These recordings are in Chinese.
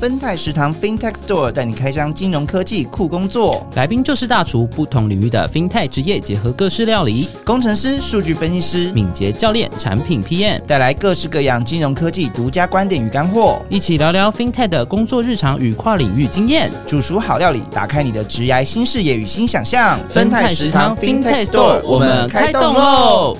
芬泰食堂 FinTech Store 带你开箱金融科技酷工作，来宾就是大厨，不同领域的 FinTech 职业结合各式料理，工程师、数据分析师、敏捷教练、产品 PM 带来各式各样金融科技独家观点与干货，一起聊聊 FinTech 的工作日常与跨领域经验，煮熟好料理，打开你的职涯新视野与新想象。芬泰食堂 FinTech Store 我们开动喽！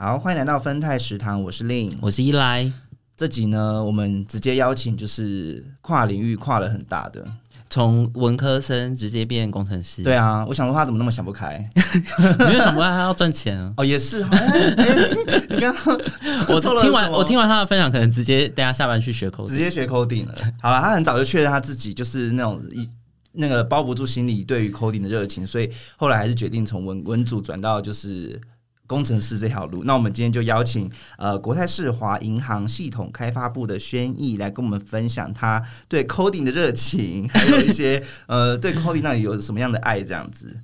好，欢迎来到芬泰食堂，我是令，我是依来。这集呢，我们直接邀请就是跨领域跨了很大的，从文科生直接变工程师。对啊，我想说他怎么那么想不开？没有想不开，他要赚钱啊！哦，也是。你刚刚 我听完，我听完他的分享，可能直接等下下班去学 coding，直接学 coding 了。好了，他很早就确认他自己就是那种一那个包不住心里对于 coding 的热情，所以后来还是决定从文文组转到就是。工程师这条路，那我们今天就邀请呃国泰世华银行系统开发部的轩逸来跟我们分享他对 coding 的热情，还有一些 呃对 coding 那里有什么样的爱这样子。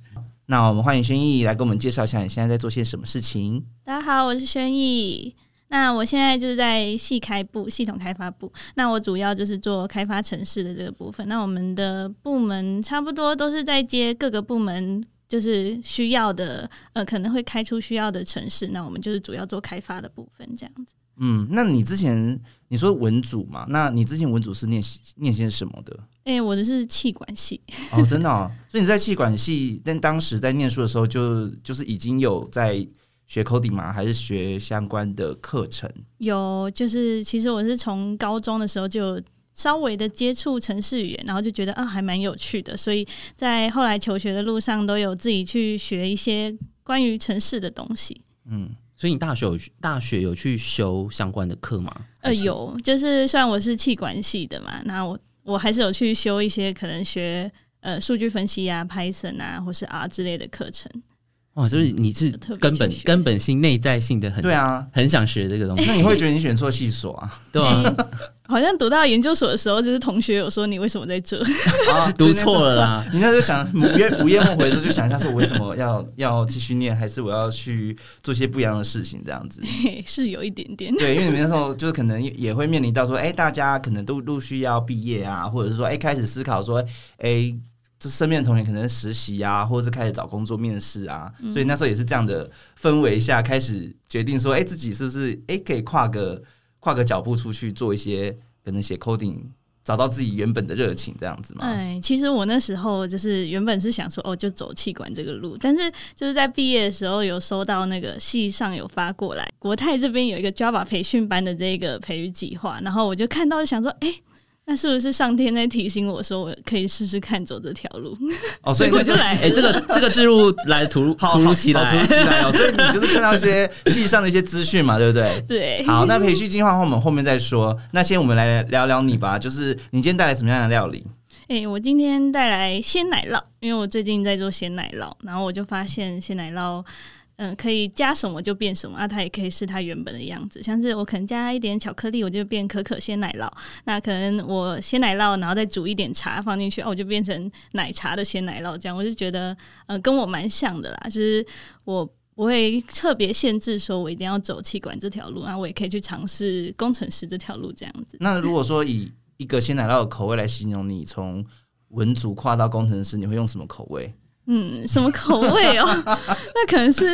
那我们欢迎轩逸来跟我们介绍一下你现在在做些什么事情。大家好，我是轩逸。那我现在就是在系开部系统开发部，那我主要就是做开发城市的这个部分。那我们的部门差不多都是在接各个部门。就是需要的，呃，可能会开出需要的城市，那我们就是主要做开发的部分，这样子。嗯，那你之前你说文组嘛？那你之前文组是念念些什么的？哎，我的是气管系。哦，真的，所以你在气管系，但当时在念书的时候，就就是已经有在学 coding 吗？还是学相关的课程？有，就是其实我是从高中的时候就。稍微的接触城市语言，然后就觉得啊，还蛮有趣的，所以在后来求学的路上，都有自己去学一些关于城市的东西。嗯，所以你大学有大学有去修相关的课吗？呃，有，就是虽然我是气管系的嘛，那我我还是有去修一些可能学呃数据分析啊、Python 啊，或是 R 之类的课程。哇，就是你是根本根本性内在性的很对啊，很想学这个东西。那你会觉得你选错系所啊？对啊，好像读到研究所的时候，就是同学有说你为什么在这？啊，读错了啦！你那时候想午夜午夜梦回的时候，就想一下说，我为什么要要继续念，还是我要去做些不一样的事情？这样子是有一点点。对，因为你们那时候就是可能也会面临到说，哎，大家可能都陆续要毕业啊，或者是说，哎，开始思考说，哎。就身边的同学可能实习啊，或者是开始找工作面试啊，所以那时候也是这样的氛围下开始决定说，哎，自己是不是哎可以跨个跨个脚步出去做一些可能写 coding，找到自己原本的热情这样子嘛？哎，其实我那时候就是原本是想说，哦，就走气管这个路，但是就是在毕业的时候有收到那个系上有发过来，国泰这边有一个 Java 培训班的这个培育计划，然后我就看到想说，哎。那是不是上天在提醒我说，我可以试试看走这条路？哦，所以我就来。哎，这个这个置入来突如突如其来，突如其来哦。所以你就是看到一些戏上的一些资讯嘛，对不对？对。好，那培训计划我们后面再说。那先我们来聊聊你吧，就是你今天带来什么样的料理？哎，我今天带来鲜奶酪，因为我最近在做鲜奶酪，然后我就发现鲜奶酪。嗯，可以加什么就变什么啊！它也可以是它原本的样子，像是我可能加一点巧克力，我就变可可鲜奶酪。那可能我鲜奶酪，然后再煮一点茶放进去，哦，我就变成奶茶的鲜奶酪。这样我就觉得，呃，跟我蛮像的啦。就是我不会特别限制说我一定要走气管这条路，然后我也可以去尝试工程师这条路这样子。那如果说以一个鲜奶酪的口味来形容你从文组跨到工程师，你会用什么口味？嗯，什么口味哦？那可能是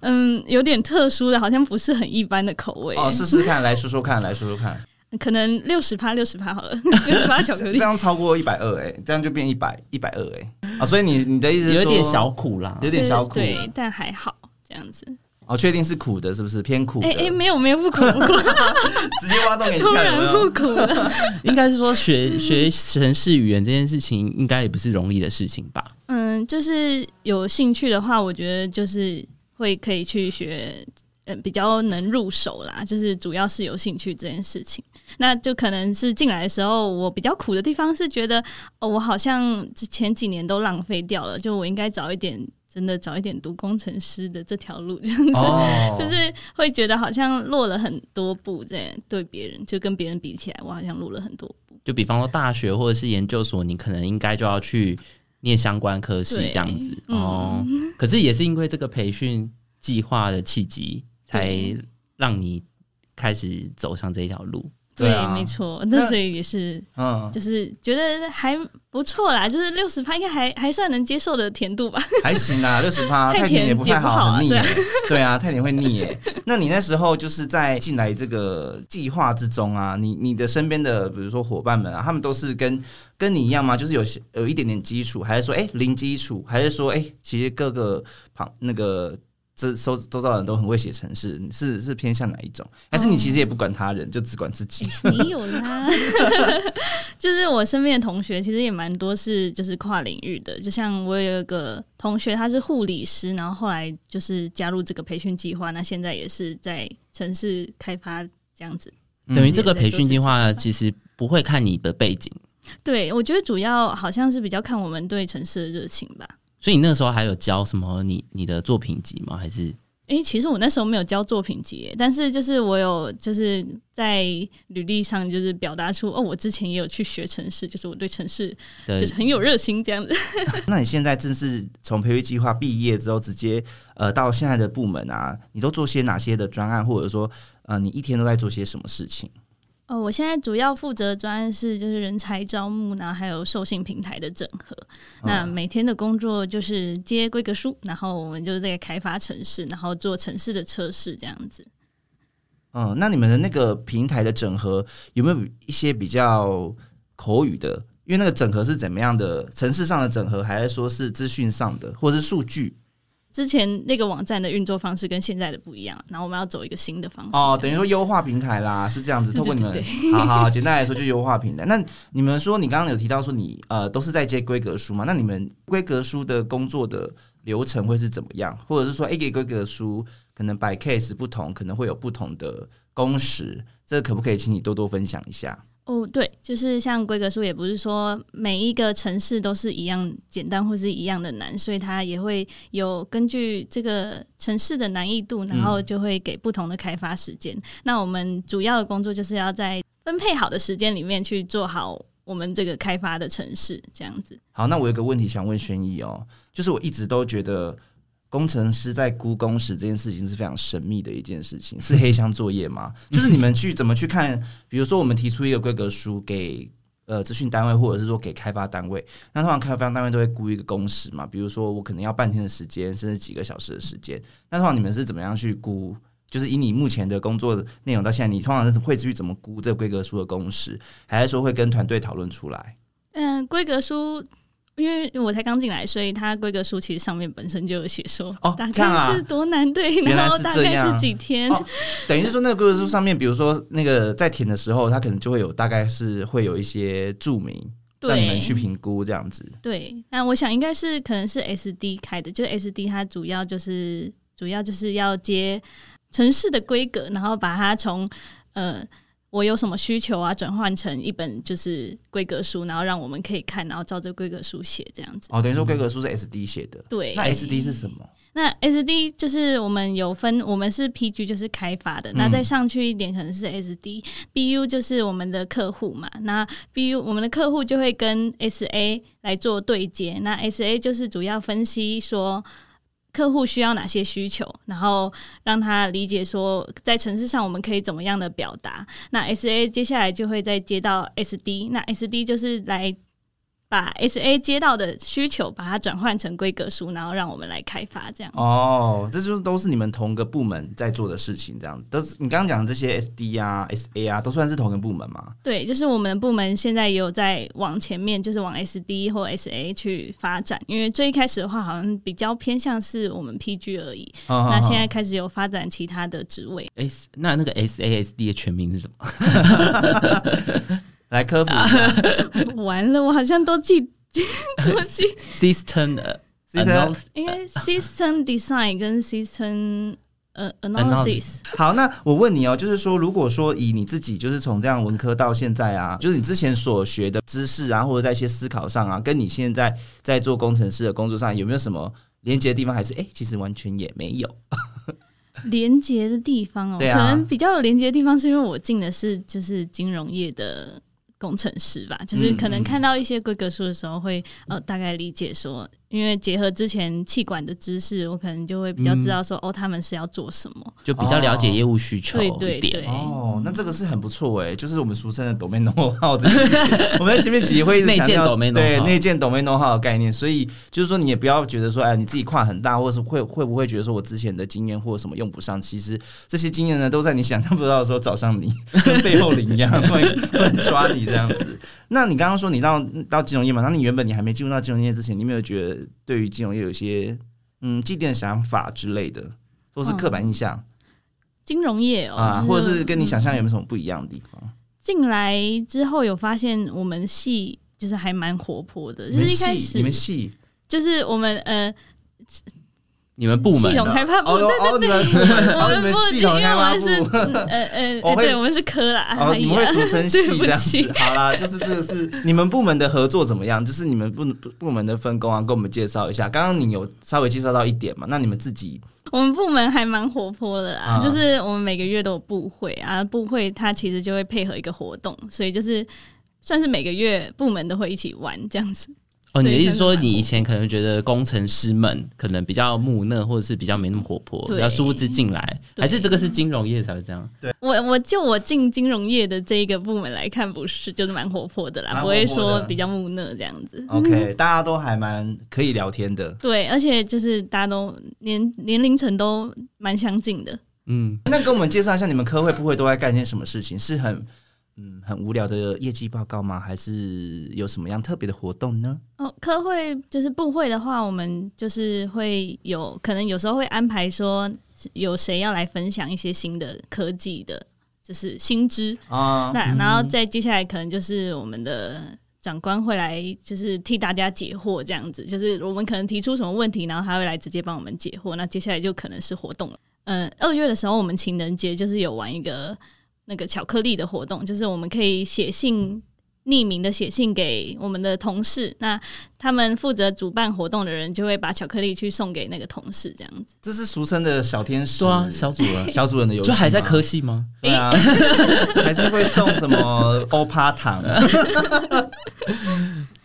嗯，有点特殊的，好像不是很一般的口味哦。试试看，来说说看，来说说看。可能六十趴，六十趴好了，六十趴巧克力。这样超过一百二哎，这样就变一百一百二哎啊！所以你你的意思有点小苦啦，有点小苦，对，但还好这样子。哦，确定是苦的，是不是偏苦？哎哎，没有没有不苦不苦，直接挖洞给你看，突然不苦了。应该是说学学城市语言这件事情，应该也不是容易的事情吧？嗯，就是有兴趣的话，我觉得就是会可以去学，嗯，比较能入手啦。就是主要是有兴趣这件事情，那就可能是进来的时候，我比较苦的地方是觉得，哦，我好像前几年都浪费掉了，就我应该早一点。真的早一点读工程师的这条路，这样子 就是会觉得好像落了很多步，这样对别人就跟别人比起来，我好像落了很多步。就比方说大学或者是研究所，你可能应该就要去念相关科系这样子哦。可是也是因为这个培训计划的契机，才让你开始走上这一条路？对，啊没错，那那所以也是嗯，就是觉得还不错啦，就是六十趴应该还还算能接受的甜度吧。还行啦，六十趴，太太甜也不太好啊很腻耶对。啊，太甜会腻耶。那你那时候就是在进来这个计划之中啊，你你的身边的比如说伙伴们啊，他们都是跟跟你一样吗？就是有些有一点点基础，还是说哎、零基础，还是说哎、其实各个旁那个。这周周遭的人都很会写程式，是是偏向哪一种？还是你其实也不管他人，就只管自己？没有啦，就是我身边的同学其实也蛮多是就是跨领域的，就像我有一个同学他是护理师，然后后来就是加入这个培训计划，那现在也是在城市开发这样子。等于这个嗯培训计划其实不会看你的背景，对，我觉得主要好像是比较看我们对城市的热情吧。所以你那时候还有教什么你你的作品集吗？还是诶、其实我那时候没有教作品集，但是就是我有就是在履历上就是表达出哦，我之前也有去学城市，就是我对城市的就是很有热心这样子。那你现在正是从培育计划毕业之后，直接呃到现在的部门啊，你都做些哪些的专案，或者说呃你一天都在做些什么事情？哦，我现在主要负责的专案是就是人才招募，然后还有授信平台的整合。那每天的工作就是接规格书，然后我们就在开发城市，然后做城市的测试这样子。嗯，那你们的那个平台的整合有没有一些比较口语的？因为那个整合是怎么样的？城市上的整合，还是说是资讯上的，或者是数据？之前那个网站的运作方式跟现在的不一样，然后我们要走一个新的方式。哦，等于说优化平台啦，是这样子。对透过你们对，好好好，简单来说就优化平台。那你们说，你刚刚有提到说你呃都是在接规格书嘛？那你们规格书的工作的流程会是怎么样？或者是说，一个规格书可能 by case 不同，可能会有不同的工时，这个可不可以请你多多分享一下？哦，对，就是像规格书，也不是说每一个城市都是一样简单或是一样的难，所以它也会有根据这个城市的难易度，然后就会给不同的开发时间。那我们主要的工作就是要在分配好的时间里面去做好我们这个开发的城市，这样子。好，那我有个问题想问轩逸哦，就是我一直都觉得工程师在估工时这件事情是非常神秘的一件事情，是黑箱作业吗？就是你们去怎么去看？比如说我们提出一个规格书给呃咨询单位，或者是说给开发单位，那通常开发单位都会估一个工时嘛，比如说我可能要半天的时间，甚至几个小时的时间。那通常你们是怎么样去估？就是以你目前的工作内容到现在，你通常是会去怎么估这个规格书的工时，还是说会跟团队讨论出来？嗯，规格书。因为我才刚进来，所以它规格书其实上面本身就有写说，哦大概是多难对，然后大概是几天，哦等于是说，那个规格书上面，比如说那个在填的时候，它可能就会有大概是会有一些注明，让你对，们去评估这样子。对，那我想应该是可能是 SD 开的，就是 SD 它主要就是主要就是要接城市的规格，然后把它从呃我有什么需求啊，转换成一本就是规格书，然后让我们可以看，然后照这规格书写这样子。哦，等于说规格书是 SD 写的。对，那 SD 是什么？那 SD 就是我们有分，我们是 PG 就是开发的，那再上去一点可能是 SD，BU 就是我们的客户嘛。那 BU 我们的客户就会跟 SA 来做对接，那 SA 就是主要分析说。客户需要哪些需求，然后让他理解说，在城市上我们可以怎么样的表达。那 SA 接下来就会再接到 SD，那 SD 就是来把 SA 接到的需求，把它转换成规格书，然后让我们来开发这样子。哦，这就是都是你们同个部门在做的事情，这样子都是你刚刚讲的这些 SD 啊、SA 啊，都算是同个部门吗？对，就是我们的部门现在也有在往前面，就是往 SD 或 SA 去发展。因为最一开始的话，好像比较偏向是我们 PG 而已。那那现在开始有发展其他的职位。S 那那个 SASD 的全名是什么来科普一下 完了，我好像都记 都记？System 的 System- 应该 System Design 跟 System 呃 Analysis。好，那我问你哦，就是说，如果说以你自己就是从这样文科到现在啊，就是你之前所学的知识啊，或者在一些思考上啊，跟你现在在做工程师的工作上有没有什么连接的地方？还是哎、诶其实完全也没有？连接的地方哦，对啊可能比较有连接的地方是因为我进的是就是金融业的工程师吧，就是可能看到一些规格书的时候会呃大概理解说因为结合之前气管的知识，我可能就会比较知道说，哦，他们是要做什么。就比较了解业务需求对对一点。对，哦，那这个是很不错哎，就是我们俗称的 domain know how 这件事情。我们在前面几集会一直内建 domain know 对 how 内建 domain know how 的概念，所以就是说你也不要觉得说，哎，你自己跨很大，或者是会会不会觉得说我之前的经验或者什么用不上？其实这些经验呢，都在你想象不到的时候找上你，跟背后领一样，会会抓你这样子。那你刚刚说你到到金融业嘛，那你原本你还没进入到金融业之前，你有没有觉得对于金融业有一些嗯既定的想法之类的，或是刻板印象、金融业哦，啊，或者是跟你嗯想象有没有什么不一样的地方？进来之后有发现我们系就是还蛮活泼的，就是一开始，你们系？就是我们呃你们部门系统的开发部，哦对哦，你们，我们系统开发我们是部。呃呃 对，我们是科啦，哦，哎你们会呀俗称系这样子，好啦，就是这个是你们部门的合作怎么样？就是你们部部部门的分工啊，跟我们介绍一下。刚刚你有稍微介绍到一点嘛？那你们自己我们部门还蛮活泼的啦，啊就是我们每个月都有部会啊，部会它其实就会配合一个活动，所以就是算是每个月部门都会一起玩这样子。哦，你的意思说你以前可能觉得工程师们可能比较木讷，或者是比较没那么活泼，对比较殊不知进来，还是这个是金融业才会这样？对我我就我进金融业的这一个部门来看，不是就是蛮活泼的啦，蛮不会活泼的说比较木讷这样子。OK，大家都还蛮可以聊天的。对，而且就是大家都年年龄层都蛮相近的。嗯，那跟我们介绍一下，你们科会不会都在干些什么事情？是很嗯很无聊的业绩报告吗？还是有什么样特别的活动呢？哦，科会就是部会的话，我们就是会有可能有时候会安排说有谁要来分享一些新的科技的，就是新知。啊，那然后再接下来可能就是我们的长官会来，就是替大家解惑这样子。就是我们可能提出什么问题，然后他会来直接帮我们解惑。那接下来就可能是活动了。嗯，二月的时候我们情人节就是有玩一个那个巧克力的活动，就是我们可以写信。匿名的写信给我们的同事，那他们负责主办活动的人就会把巧克力去送给那个同事，这样子。这是俗称的小天使，对啊，小主人小主人的游戏吗，就还在科系吗？对啊，还是会送什么欧趴糖？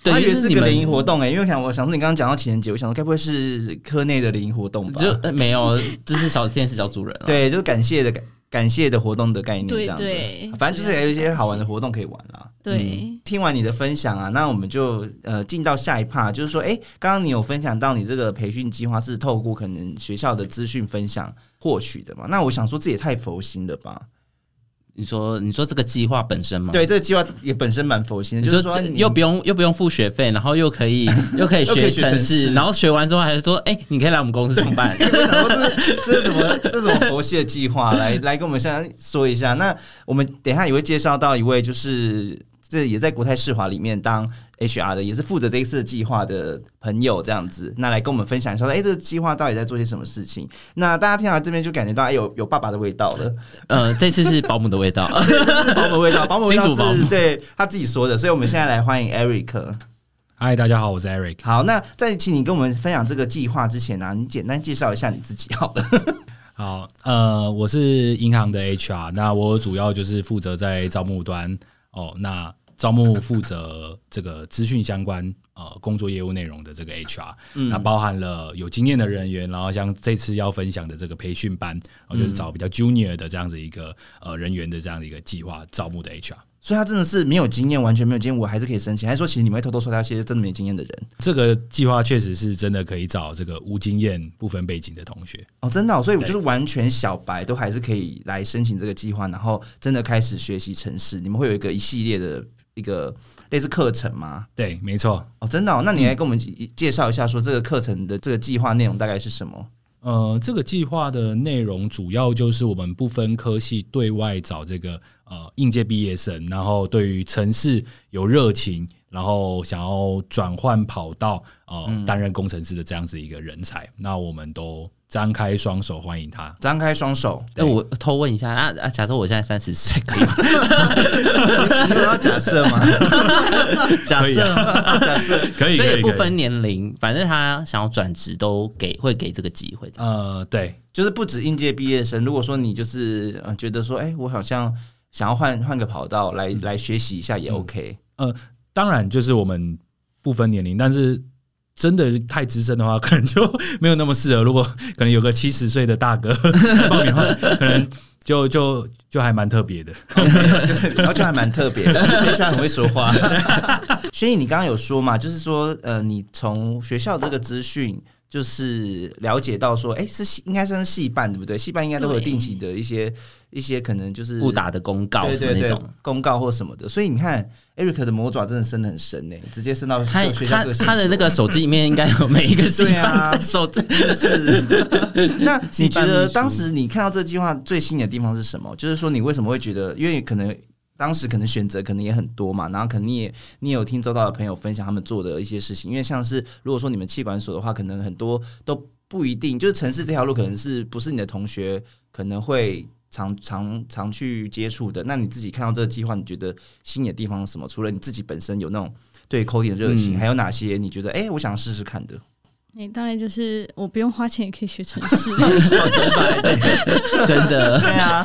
对，我以为是个联谊活动哎、因为想我想说你刚刚讲到情人节，我想说该不会是科内的联谊活动吧？就呃没有，就是小天使小主人了。，对，就是感谢的感感谢的活动的概念这对样子。对，反正就是有一些好玩的活动可以玩啦。对。听完你的分享啊，那我们就呃进到下一趴，就是说，哎、刚刚你有分享到你这个培训计划是透过可能学校的资讯分享获取的嘛？那我想说，这也太佛心了吧？你说你说这个计划本身吗？。对，这个计划也本身蛮佛心的，就是说你又不用又不用付学费，然后又可以 又可以学学程程式式，然后学完之后还是说，哎、你可以来我们公司上班。这是这是什么这是什么佛系的计划？来 来跟我们现在说一下。那我们等一下也会介绍到一位，就是这也在国泰世华里面当 HR 的，也是负责这一次的计划的朋友，这样子。那来跟我们分享一下，哎、这个计划到底在做些什么事情？那大家听到这边就感觉到，哎、有有爸爸的味道了，呃，这次是保姆的味道。保姆味道，保姆味道金主保姆是对他自己说的，所以我们现在来欢迎 Eric。嗨，大家好，我是 Eric。好，那在请你跟我们分享这个计划之前呢、你简单介绍一下你自己好了。好，呃，我是银行的 HR，那我主要就是负责在招募端哦，那招募负责这个资讯相关呃工作业务内容的这个 HR，、那包含了有经验的人员，然后像这次要分享的这个培训班，然后，就是找比较 junior 的这样子一个呃人员的这样的一个计划招募的 HR。所以他真的是没有经验，完全没有经验，我还是可以申请。还是说，其实你们会偷偷说他一些真的没经验的人？这个计划确实是真的可以找这个无经验、不分背景的同学。哦，真的、哦，所以我就是完全小白，都还是可以来申请这个计划，然后真的开始学习城市。你们会有一个一系列的一个类似课程吗？对，没错。哦，真的、哦，那你来跟我们介绍一下，说这个课程的这个计划内容大概是什么？呃，这个计划的内容主要就是我们不分科系对外找这个呃应届毕业生，然后对于城市有热情，然后想要转换跑道呃担任工程师的这样子一个人才，那我们都张开双手欢迎他。张开双手，哎、我偷问一下，啊啊，假设我现在三十岁，可以吗？你有要假设吗？假设，假 设可以所以不分年龄，反正他想要转职都给会给这个机会。呃，对，就是不止应届毕业生，如果说你就是呃觉得说，哎、我好像想要换换个跑道来、来学习一下也 OK。呃当然就是我们不分年龄，但是真的太资深的话，可能就没有那么适合。如果可能有个七十岁的大哥来报名的话，可能 就就就还蛮特别的。然后就还蛮特别的，非常很会说话。轩逸，你刚刚有说嘛，就是说，呃，你从学校这个资讯，就是了解到说，哎，是系应该算是戏办对不对？戏办应该都会有定期的一些一些可能就是误打的公告那种。公告或什么的。所以你看，Eric 的魔爪真的伸的很深呢，直接伸到他他他的那个手机里面应该有每一个系对啊手机，是。那你觉得当时你看到这个计划最吸引的地方是什么？就是说你为什么会觉得，因为可能。当时可能选择可能也很多嘛，然后可能你也你也有听周到的朋友分享他们做的一些事情，因为像是如果说你们气管所的话，可能很多都不一定，就是城市这条路可能是不是你的同学可能会常常常去接触的。那你自己看到这个计划，你觉得吸引的地方是什么？除了你自己本身有那种对 coding 的热情，嗯还有哪些你觉得哎、诶我想试试看的？哎、当然就是我不用花钱也可以学城市，真的。对啊，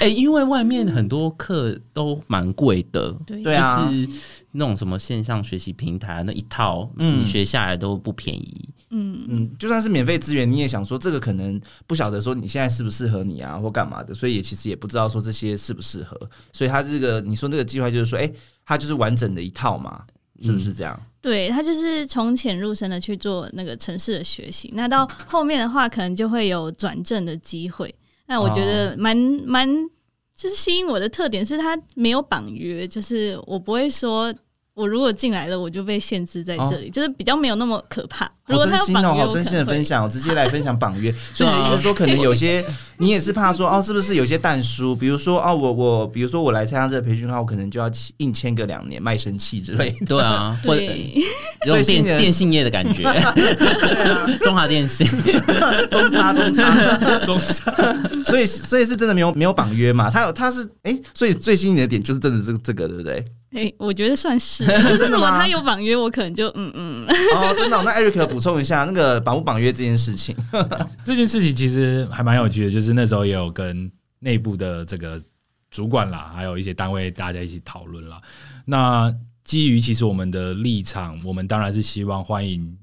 哎、因为外面很多课都蛮贵的，对对啊就是那种什么线上学习平台那一套，嗯你学下来都不便宜。嗯，嗯，就算是免费资源，你也想说这个可能不晓得说你现在适不适合你啊，或干嘛的，所以也其实也不知道说这些适不适合。所以他这个你说这个计划就是说，哎、他就是完整的一套嘛，是不是这样？对他就是从浅入深的去做那个城市的学习，那到后面的话，可能就会有转正的机会。那我觉得蛮蛮就是吸引我的特点是它没有绑约，就是我不会说。我如果进来了，我就被限制在这里，就是比较没有那么可怕。如果他有好真心哦，绑约，好真心的分享，我直接来分享绑约。所以你的意思说，可能有些你也是怕说哦，是不是有些淡书？比如说哦，我我比如说我来参加这个培训的话，我可能就要硬签个两年卖身契之类的。对啊，或者 对，有电电信业的感觉，中华电信。中差中差，中差所以所以是真的没有没有绑约嘛？他有他是哎、所以最吸引你的点就是真的这个这个对不对？哎、我觉得算是，就是真的吗如果他有绑约，我可能就嗯嗯，哦，真的哦、那 Eric 补充一下那个绑不绑约这件事情。这件事情其实还蛮有趣的，就是那时候也有跟内部的这个主管啦，还有一些单位大家一起讨论啦。那基于其实我们的立场，我们当然是希望欢迎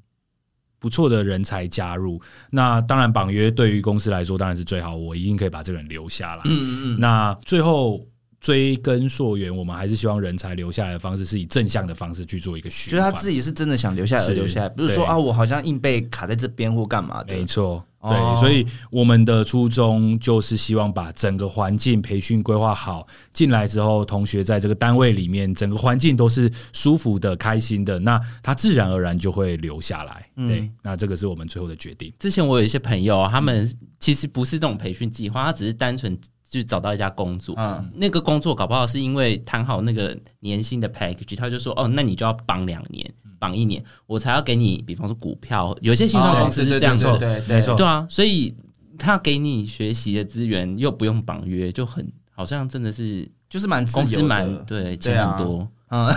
不错的人才加入。那当然绑约对于公司来说当然是最好，我一定可以把这个人留下来。嗯嗯那最后追根溯源，我们还是希望人才留下来的方式是以正向的方式去做一个循环。就是他自己是真的想留下来而留下来，不是说啊我好像硬被卡在这边或干嘛的没。错，哦对，所以我们的初衷就是希望把整个环境培训规划好，进来之后，同学在这个单位里面，整个环境都是舒服的、开心的，那他自然而然就会留下来。嗯对，那这个是我们最后的决定。之前我有一些朋友，他们其实不是这种培训计划，他只是单纯就找到一家工作。嗯，那个工作搞不好是因为谈好那个年薪的 package，他就说哦，那你就要绑两年，绑一年，我才要给你，比方说股票，有些新创公司是这样子的，对对对对没错。对啊，所以他给你学习的资源又不用绑约，就很好像真的是就是蛮自由的。公司蛮对对钱啊很多。嗯，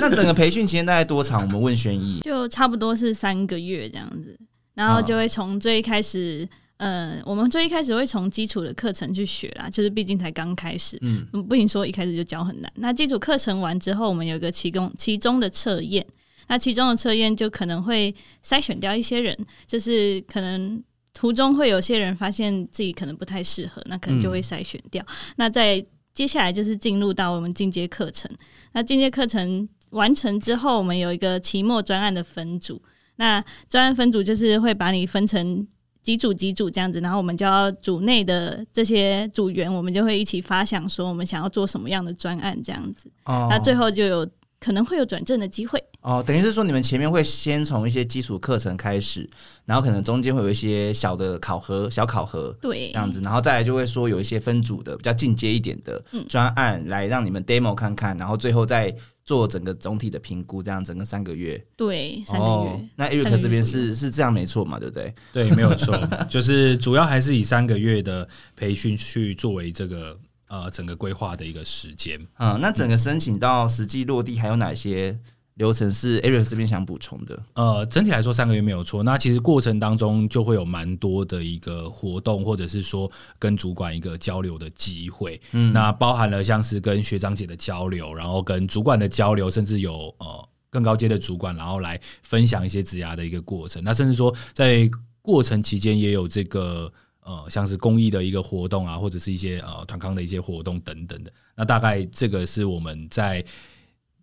那整个培训期间大概多长？我们问轩逸。就差不多是三个月这样子，然后就会从最一开始，呃，我们最一开始会从基础的课程去学啦，就是毕竟才刚开始，嗯，嗯，不行说一开始就教很难。那基础课程完之后，我们有一个其中其中的测验，那其中的测验就可能会筛选掉一些人，就是可能途中会有些人发现自己可能不太适合，那可能就会筛选掉。那在接下来就是进入到我们进阶课程，那进阶课程完成之后，我们有一个期末专案的分组。那专案分组就是会把你分成几组几组这样子，然后我们就要组内的这些组员，我们就会一起发想说我们想要做什么样的专案这样子。哦那最后就有可能会有转正的机会。哦，等于是说你们前面会先从一些基础课程开始，然后可能中间会有一些小的考核、小考核对，这样子，然后再来就会说有一些分组的比较进阶一点的嗯专案来让你们 demo 看看，然后最后再做整个总体的评估，这样整个三个月。对，三个哦月。那 Eric 这边是是这样没错嘛，对不对？对，没有错，就是主要还是以三个月的培训去作为这个呃整个规划的一个时间。嗯，那整个申请到实际落地还有哪些流程是 Eric 这边想补充的？呃，整体来说三个月没有错。那其实过程当中就会有蛮多的一个活动，或者是说跟主管一个交流的机会。嗯，那包含了像是跟学长姐的交流，然后跟主管的交流，甚至有呃更高阶的主管，然后来分享一些职涯的一个过程。那甚至说在过程期间也有这个呃，像是公益的一个活动啊，或者是一些呃团康的一些活动等等的。那大概这个是我们在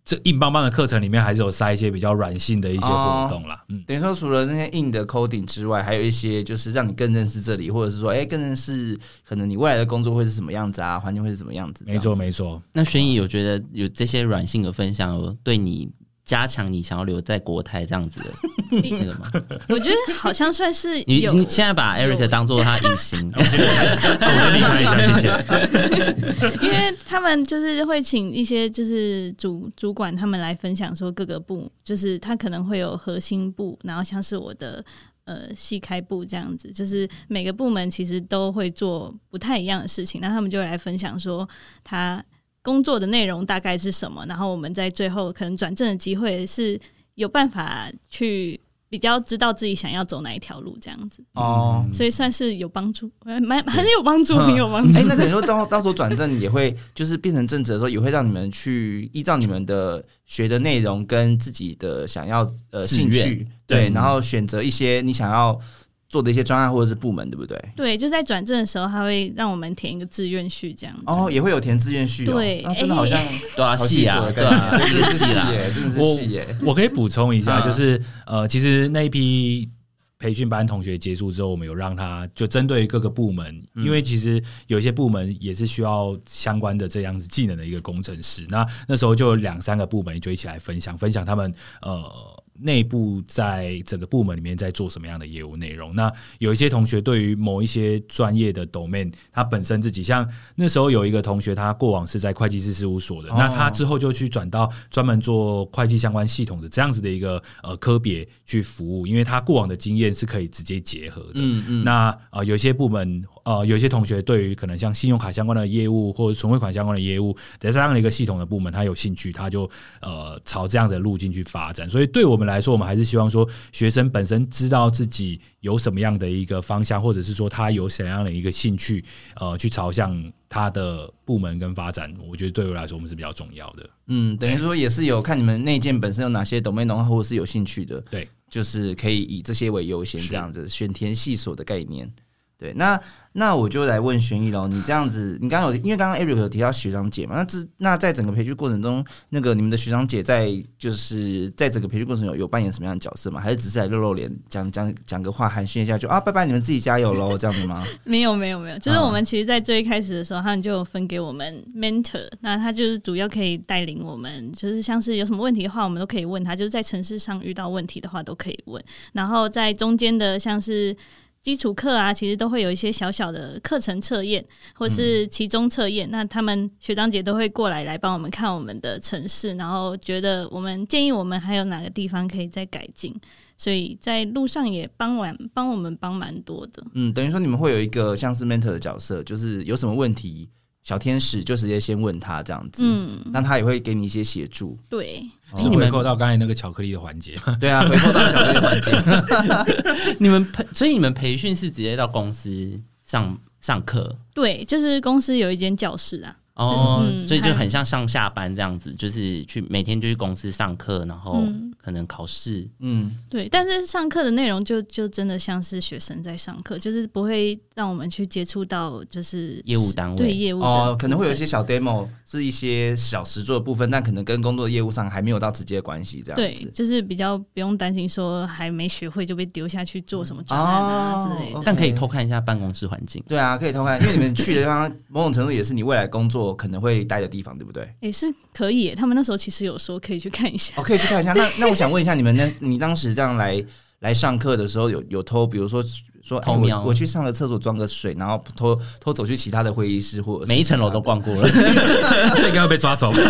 这硬邦邦的课程里面，还是有塞一些比较软性的一些活动啦。嗯，等于说，除了那些硬的 coding 之外，还有一些就是让你更认识这里，或者是说，哎，更认识可能你未来的工作会是什么样子啊，环境会是什么样子。没错，没错。那轩逸有觉得有这些软性的分享，有对你加强你想要留在国泰这样子的 那个吗？我觉得好像算是你已经现在把 Eric 当做他隐形，我跟你看一下，谢谢。因为他们就是会请一些就是主主管他们来分享说各个部，就是他可能会有核心部，然后像是我的呃细开部这样子，就是每个部门其实都会做不太一样的事情，那他们就会来分享说他工作的内容大概是什么，然后我们在最后可能转正的机会是有办法去比较知道自己想要走哪一条路这样子，哦。所以算是有帮助，呃蛮很有帮助，很 有帮助。哎、那等于说到到时候转正也会，就是变成正职的时候，也会让你们去依照你们的学的内容跟自己的想要呃兴趣，对，然后选择一些你想要做的一些专案或者是部门，对不对？对，就在转正的时候，他会让我们填一个志愿序这样子。哦，也会有填志愿序、哦，对啊，真的好像对啊，好戏啊，对 啊，真的是戏啦戏。耶，真的是戏耶。我可以补充一下，嗯就是呃，其实那一批培训班同学结束之后，我们有让他就针对各个部门，因为其实有一些部门也是需要相关的这样子技能的一个工程师。那那时候就有两三个部门就一起来分享，分享他们呃。内部在整个部门里面在做什么样的业务内容？那有一些同学对于某一些专业的 domain，他本身自己像那时候有一个同学，他过往是在会计师事务所的，哦那他之后就去转到专门做会计相关系统的这样子的一个呃科别去服务，因为他过往的经验是可以直接结合的。嗯嗯，那呃，有一些部门呃，有一些同学对于可能像信用卡相关的业务或者存汇款相关的业务，在这样的一个系统的部门，他有兴趣，他就呃朝这样的路径去发展。所以对我们来说，我们还是希望说，学生本身知道自己有什么样的一个方向，或者是说他有什么样的一个兴趣，呃，去朝向他的部门跟发展。我觉得对我来说，我们是比较重要的。嗯，等于说也是有看你们内建本身有哪些 domain 或者是有兴趣的，对，就是可以以这些为优先，这样子选填细所的概念。对，那那我就来问轩逸喽，你这样子，你刚刚有因为刚刚 Eric 有提到学长姐嘛，那这那在整个培训过程中，那个你们的学长姐在就是在整个培训过程有有扮演什么样的角色吗？还是只是来露露脸，讲讲讲个话寒暄一下就啊，拜拜，你们自己加油喽，这样子吗？没有没有没有，就是啊我们其实，在最一开始的时候，他们就有分给我们 mentor，那他就是主要可以带领我们，就是像是有什么问题的话，我们都可以问他，就是在城市上遇到问题的话都可以问，然后在中间的像是。基础课啊，其实都会有一些小小的课程测验，或是期中测验。那他们学长姐都会过来来帮我们看我们的城市，然后觉得我们建议我们还有哪个地方可以再改进。所以在路上也帮完帮我们帮蛮多的。嗯，等于说你们会有一个像是 mentor 的角色，就是有什么问题，小天使就直接先问他这样子，嗯，那他也会给你一些协助。对，是回扣到刚才那个巧克力的环节。对啊，回扣到巧克力环节。你们培，所以你们培训是直接到公司上上课对，就是公司有一间教室啊。哦，嗯所以就很像上下班这样子，就是去每天就去公司上课，然后嗯可能考试。嗯，对，但是上课的内容就就真的像是学生在上课，就是不会让我们去接触到就是业务单位对业务的哦，可能会有一些小 demo 是一些小实做的部分，但可能跟工作业务上还没有到直接关系，这样，子。就是比较不用担心说还没学会就被丢下去做什么专案啊之类的。哦但可以偷看一下办公室环境。对啊，可以偷看，因为你们去的地方，某种程度也是你未来工作可能会待的地方，对不对？也是可以耶，他们那时候其实有说可以去看一下。哦，可以去看一下。那那我想问一下，你们那，你当时这样来来上课的时候，有有偷，比如说说，哎偷瞄我我去上个厕所装个水，然后偷偷走去其他的会议室，或者是每一层楼都逛过了，这应该会被抓走。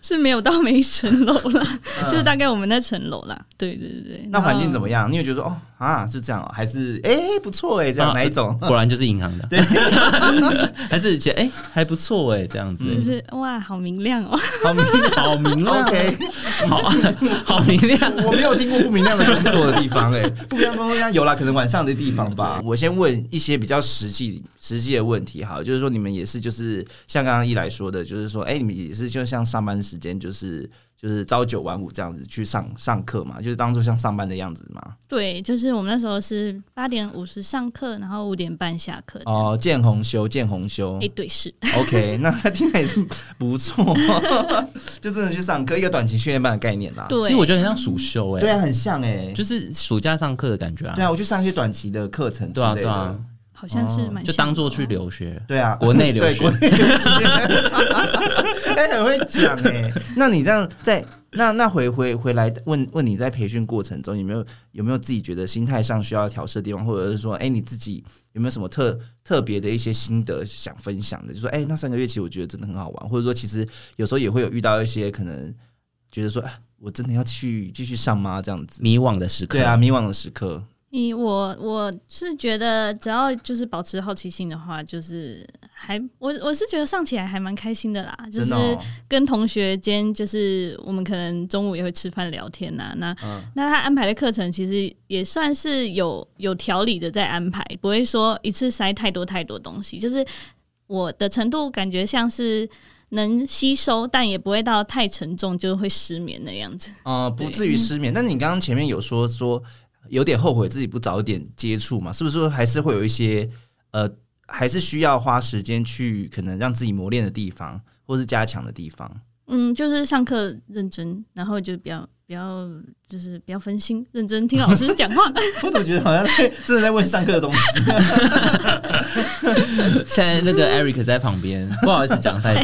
是没有到每一层楼啦，就是大概我们那层楼啦。对对对对。那环境怎么？么样？你有觉得说哦啊是这样哦，还是哎、不错哎、这样、啊哪一种？果然就是银行的，对 还是觉得哎、还不错哎、这样子，就是哇，好明亮哦！好明好明亮 OK，好好明亮。我没有听过不明亮的工作的地方哎、不明亮工作有啦，可能晚上的地方吧。我先问一些比较实际实际的问题，哈，就是说你们也是就是像刚刚一来说的，就是说哎、你们也是就像上班时时间就是就是朝九晚五这样子去上上课嘛，就是当做像上班的样子嘛。对，就是我们那时候是八点五十上课，然后五点半下课。哦，见红修，见红修。哎，对，是。OK，那听起来也是不错，就真的去上课，一个短期训练班的概念啦。对，其实我觉得很像暑修哎，对啊，很像哎，就是暑假上课的感觉啊。对啊，我去上一些短期的课程，对啊，对啊。好像是蛮就当做去留学，对啊，国内留学，哎，很会讲哎。那你这样在那那回回回来问问你在培训过程中有没有有没有自己觉得心态上需要调试的地方，或者是说，哎，你自己有没有什么特特别的一些心得想分享的？就说，哎，那三个月其实我觉得真的很好玩，或者说其实有时候也会有遇到一些可能觉得说，哎，我真的要去继续上吗？这样子迷惘的时刻，对啊，迷惘的时刻。你我我是觉得，只要就是保持好奇心的话，就是还我我是觉得上起来还蛮开心的啦。就是跟同学间，就是我们可能中午也会吃饭聊天呐。那那他安排的课程其实也算是有有条理的在安排，不会说一次塞太多太多东西。就是我的程度感觉像是能吸收，但也不会到太沉重，就会失眠的样子。啊，不至于失眠。那你刚刚前面有说说。有点后悔自己不早一点接触嘛？是不是说还是会有一些呃，还是需要花时间去可能让自己磨练的地方，或是加强的地方？嗯，就是上课认真，然后就比较。不要，就是不要分心，认真听老师讲话。我怎么觉得好像在真的在问上课的东西？现在那个 Eric 在旁边，不好意思讲太多。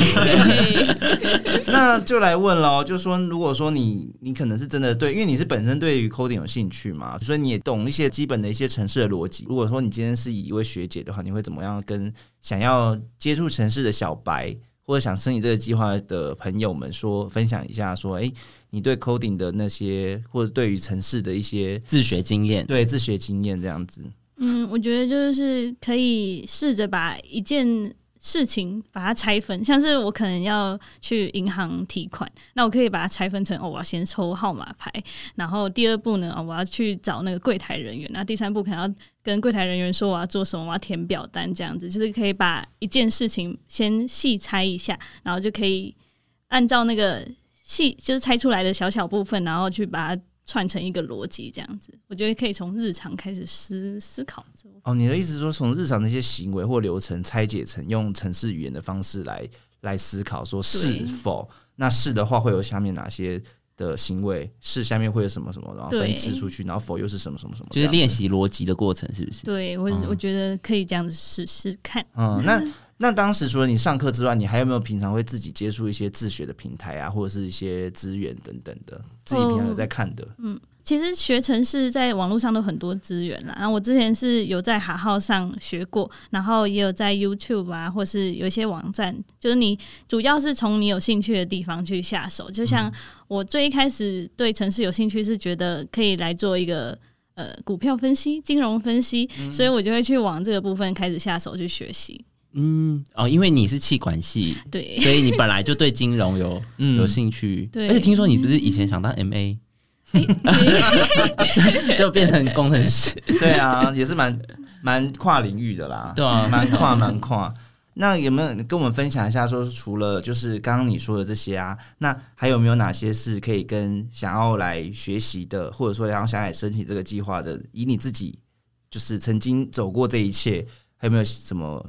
那就来问喽，就说如果说你你可能是真的对，因为你是本身对于 coding 有兴趣嘛，所以你也懂一些基本的一些城市的逻辑。如果说你今天是以一位学姐的话，你会怎么样跟想要接触城市的小白？或者想申请这个计划的朋友们说，分享一下说，哎，你对 coding 的那些，或者对于城市的一些自学经验，对自学经验这样子。嗯，我觉得就是可以试着把一件。事情把它拆分，像是我可能要去银行提款，那我可以把它拆分成哦，我要先抽号码牌，然后第二步呢，哦，我要去找那个柜台人员，那第三步可能要跟柜台人员说我要做什么，我要填表单，这样子就是可以把一件事情先细拆一下，然后就可以按照那个细就是拆出来的小小部分，然后去把它。串成一个逻辑，这样子，我觉得可以从日常开始思思考。哦，你的意思是说，从日常的一些行为或流程拆解成用程式语言的方式来来思考，说是否那是的话会有下面哪些的行为，是下面会有什么什么，然后分支出去，然后否又是什么什么什么，就是练习逻辑的过程，是不是？对我，我觉得可以这样子试试看。嗯，那。那当时除了你上课之外，你还有没有平常会自己接触一些自学的平台啊，或者是一些资源等等的，自己平常有在看的？嗯，其实学城市在网络上都很多资源啦。然后我之前是有在哈号上学过，然后也有在 YouTube 啊，或是有一些网站，就是你主要是从你有兴趣的地方去下手。就像我最一开始对城市有兴趣，是觉得可以来做一个呃股票分析、金融分析，所以我就会去往这个部分开始下手去学习。嗯。哦，因为你是气管系，对，所以你本来就对金融有嗯。有兴趣，对。而且听说你不是以前想当 MA，就变成工程师，对啊，也是蛮蛮跨领域的啦，对啊，蛮跨蛮跨。那有没有跟我们分享一下，说除了就是刚刚你说的这些啊，那还有没有哪些是可以跟想要来学习的，或者说想要想来申请这个计划的，以你自己就是曾经走过这一切，还有没有什么？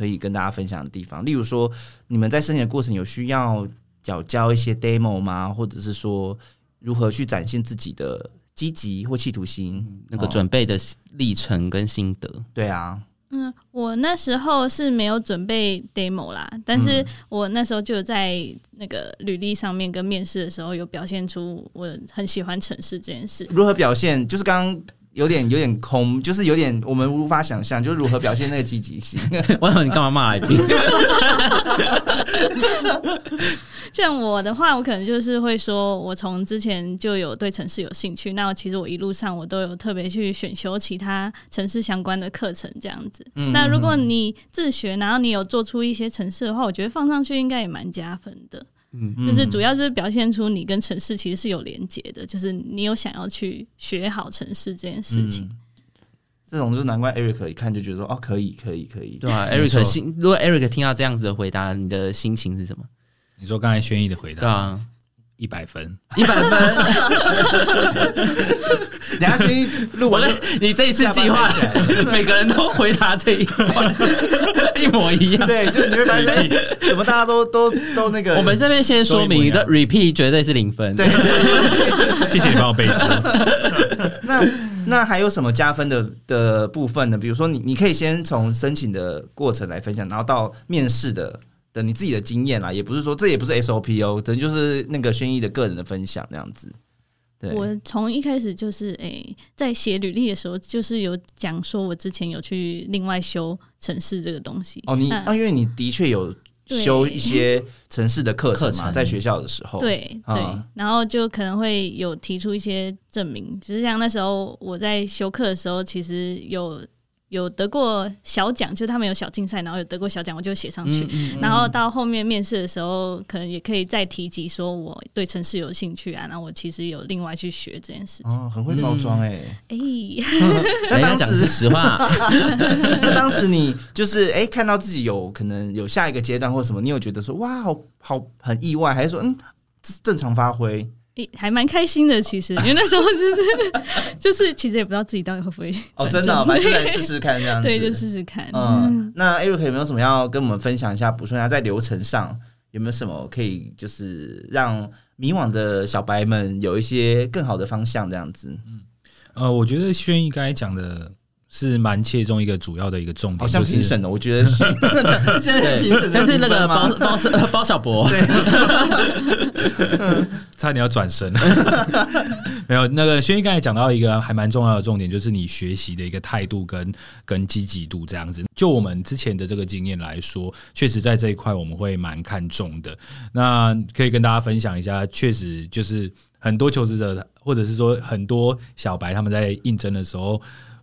可以跟大家分享的地方，例如说，你们在申请的过程有需要教教一些 demo 吗？或者是说，如何去展现自己的积极或企图心？那个准备的历程跟心得？对啊，嗯，我那时候是没有准备 demo 啦，但是我那时候就在那个履历上面跟面试的时候有表现出我很喜欢城市这件事。如何表现？就是刚刚。有点有点空，就是有点我们无法想象，就是如何表现那个积极性。我想你干嘛骂来宾？像我的话，我可能就是会说，我从之前就有对城市有兴趣。那其实我一路上我都有特别去选修其他城市相关的课程，这样子。那如果你自学，然后你有做出一些城市的话，我觉得放上去应该也蛮加分的。嗯，就是主要就是表现出你跟城市其实是有连接的，就是你有想要去学好城市这件事情。这种就难怪 Eric 一看就觉得说哦，可以，可以，可以，对啊，Eric 心，如果 Eric 听到这样子的回答，你的心情是什么？你说刚才轩逸的回答，对啊，一百分，一百分。等一下先录完我的，你这一次计划 每个人都回答这一段，一模一样。对，就你会发现，哎怎么大家都都都那个？我们这边先说明的 repeat 绝对是零分。对对 谢谢你帮我备注。那那还有什么加分的的部分呢？比如说你，你可以先从申请的过程来分享，然后到面试的的你自己的经验啦，也不是说这也不是 SOP 哦，等就是那个轩逸的个人的分享那样子。对，我从一开始就是诶、在写履历的时候，就是有讲说我之前有去另外修城市这个东西。哦，你啊，因为你的确有修一些城市的课程嘛，在学校的时候，对啊。对，然后就可能会有提出一些证明，就是像那时候我在修课的时候，其实有有得过小奖，就是他们有小竞赛，然后有得过小奖，我就写上去。嗯嗯然后到后面面试的时候，可能也可以再提及说我对城市有兴趣啊，然后我其实有另外去学这件事情。哦，很会包装哎、哎、那当人家讲的是，实话，那当时你就是哎、看到自己有可能有下一个阶段或什么，你有觉得说哇，好好很意外，还是说嗯这正常发挥？诶还蛮开心的，其实，因为那时候就是 就是其实也不知道自己到底会不会哦，真的、哦，正反正就来 试试看这样子。对，就试试看。嗯，那 Eric 有没有什么要跟我们分享一下、补充一下，在流程上有没有什么可以就是让迷惘的小白们有一些更好的方向这样子？呃，我觉得轩逸刚才讲的是蛮切中一个主要的一个重点，好像就是评审的，我觉得 是现在评审像是那个包包包包小博，差点要转身。没有，那个轩逸刚才讲到一个还蛮重要的重点，就是你学习的一个态度跟跟积极度这样子。就我们之前的这个经验来说，确实在这一块我们会蛮看重的。那可以跟大家分享一下，确实就是很多求职者，或者是说很多小白他们在应征的时候。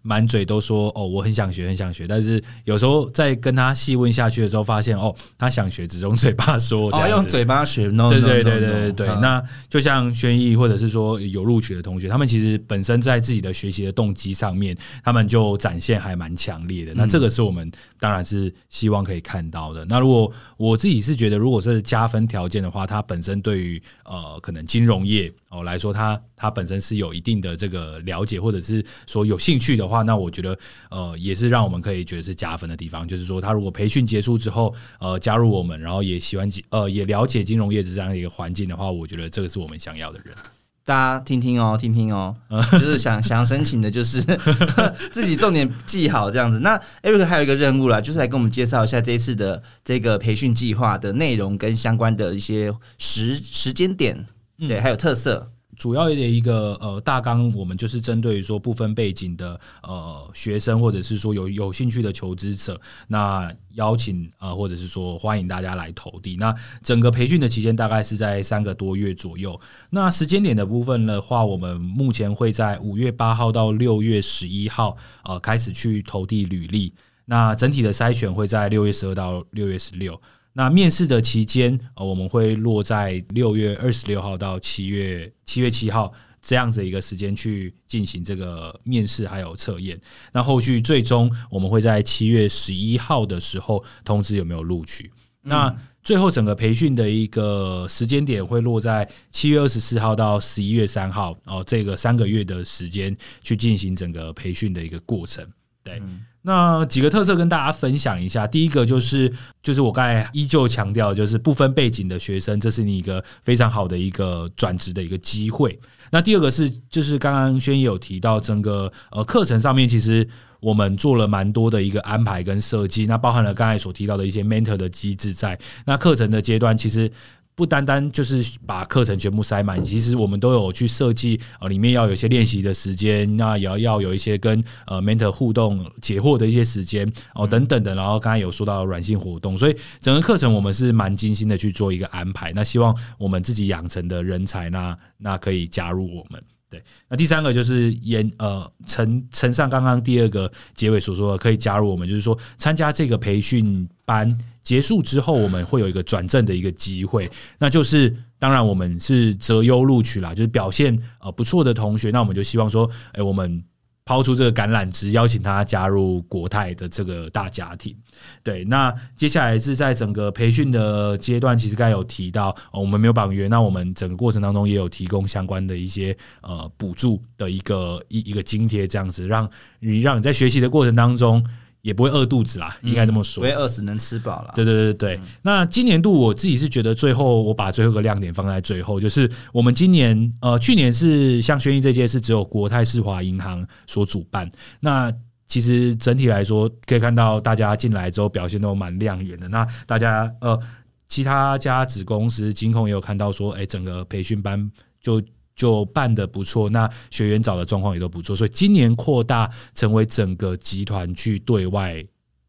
满嘴都说哦，我很想学，很想学，但是有时候在跟他细问下去的时候，发现哦，他想学，只用嘴巴说，这哦，用。嘴巴学，no，对对对对对对。嗯那就像轩逸，或者是说有录取的同学，他们其实本身在自己的学习的动机上面，他们就展现还蛮强烈的。那这个是我们当然是希望可以看到的。那如果我自己是觉得，如果是加分条件的话，他本身对于呃可能金融业哦来说，他他本身是有一定的这个了解，或者是说有兴趣的话，那我觉得呃也是让我们可以觉得是加分的地方。就是说，他如果培训结束之后，呃加入我们，然后也喜欢金呃也了解金融业的这样一个环境的话，我觉得这个是我们想要的人。大家听听哦，听听哦，就是想想申请的，就是 自己重点记好这样子。那 Eric 还有一个任务啦，就是来跟我们介绍一下这一次的这个培训计划的内容跟相关的一些时时间点，对，还有特色。主要的一个呃大纲，我们就是针对于说部分背景的呃学生，或者是说有有兴趣的求职者，那邀请呃或者是说欢迎大家来投递。那整个培训的期间大概是在三个多月左右。那时间点的部分的话，我们目前会在五月八号到六月十一号呃开始去投递履历。那整体的筛选会在六月十二到六月十六。那面试的期间，呃，我们会落在六月二十六号到七月七月七号这样子一个时间去进行这个面试还有测验。那后续最终我们会在七月十一号的时候通知有没有录取。那最后整个培训的一个时间点会落在七月二十四号到十一月三号哦，这个三个月的时间去进行整个培训的一个过程。对，那几个特色跟大家分享一下。第一个就是，就是我刚才依旧强调，就是不分背景的学生，这是你一个非常好的一个转职的一个机会。那第二个是，就是刚刚轩也有提到，整个呃课程上面其实我们做了蛮多的一个安排跟设计，那包含了刚才所提到的一些 mentor 的机制在。那课程的阶段其实。不单单就是把课程全部塞满，其实我们都有去设计，呃，里面要有一些练习的时间，那也要要有一些跟呃 mentor 互动解惑的一些时间哦，等等的。然后刚才有说到软性活动，所以整个课程我们是蛮精心的去做一个安排。那希望我们自己养成的人才，那那可以加入我们。对，那第三个就是沿呃承承上刚刚第二个结尾所说的，可以加入我们，就是说参加这个培训班结束之后，我们会有一个转正的一个机会，那就是当然我们是择优录取啦，就是表现呃不错的同学，那我们就希望说，哎、我们抛出这个橄榄枝，邀请他加入国泰的这个大家庭。对，那接下来是在整个培训的阶段，其实刚才有提到，我们没有绑约，那我们整个过程当中也有提供相关的一些呃补助的一个一一个津贴，这样子让你让你在学习的过程当中也不会饿肚子啦，应该这么说不。会饿死，能吃饱了。对对对对对。那今年度我自己是觉得，最后我把最后一个亮点放在最后，就是我们今年呃，去年是像轩逸这届是只有国泰世华银行所主办，那。其实整体来说，可以看到大家进来之后表现都蛮亮眼的。那大家呃，其他家子公司金控也有看到说，哎，整个培训班就就办的不错，那学员找的状况也都不错，所以今年扩大成为整个集团去对外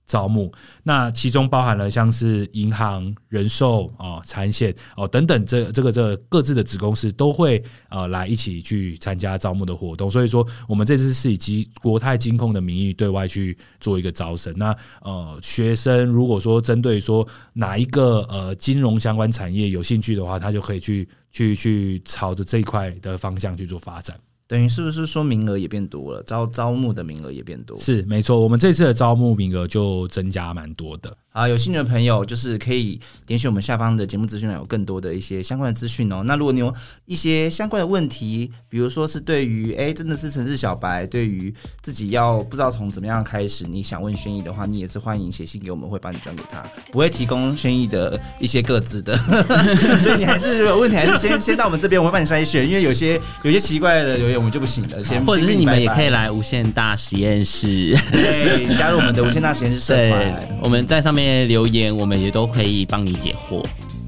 招募，那其中包含了像是银行、人寿哦、产险哦等等，这这个这各自的子公司都会呃来一起去参加招募的活动。所以说，我们这次是以及国泰金控的名义对外去做一个招生。那呃，学生如果说针对说哪一个呃金融相关产业有兴趣的话，他就可以去去去朝着这一块的方向去做发展。等于是不是说名额也变多了，招招募的名额也变多？是没错，我们这次的招募名额就增加蛮多的。好，有兴趣的朋友就是可以点选我们下方的节目资讯栏，有更多的一些相关的资讯哦。那如果你有一些相关的问题，比如说是对于哎真的是城市小白，对于自己要不知道从怎么样开始，你想问轩逸的话，你也是欢迎写信给我们，会帮你转给他，不会提供轩逸的一些各自的，所以你还是有问题，还是先先到我们这边，我会帮你筛选，因为有些有些奇怪的留言我们就不行了，先或者是你们也可以来来无限大实验室，对加入我们的无限大实验室社 对团。，我们在上面留言，我们也都可以帮你解惑。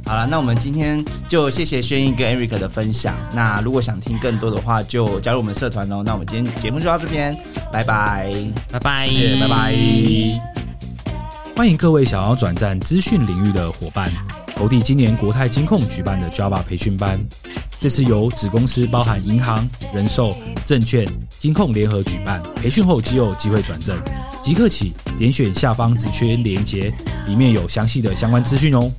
好了，那我们今天就谢谢轩逸跟 Eric 的分享。那如果想听更多的话，就加入我们社团哦。那我们今天节目就到这边，拜拜。拜拜，谢谢，拜拜。欢迎各位想要转战资讯领域的伙伴，投递今年国泰金控举办的 Java 培训班。这是由子公司包含银行、人寿、证券、金控联合举办，培训后即有机会转正。即刻起点选下方只缺连接，里面有详细的相关资讯哦。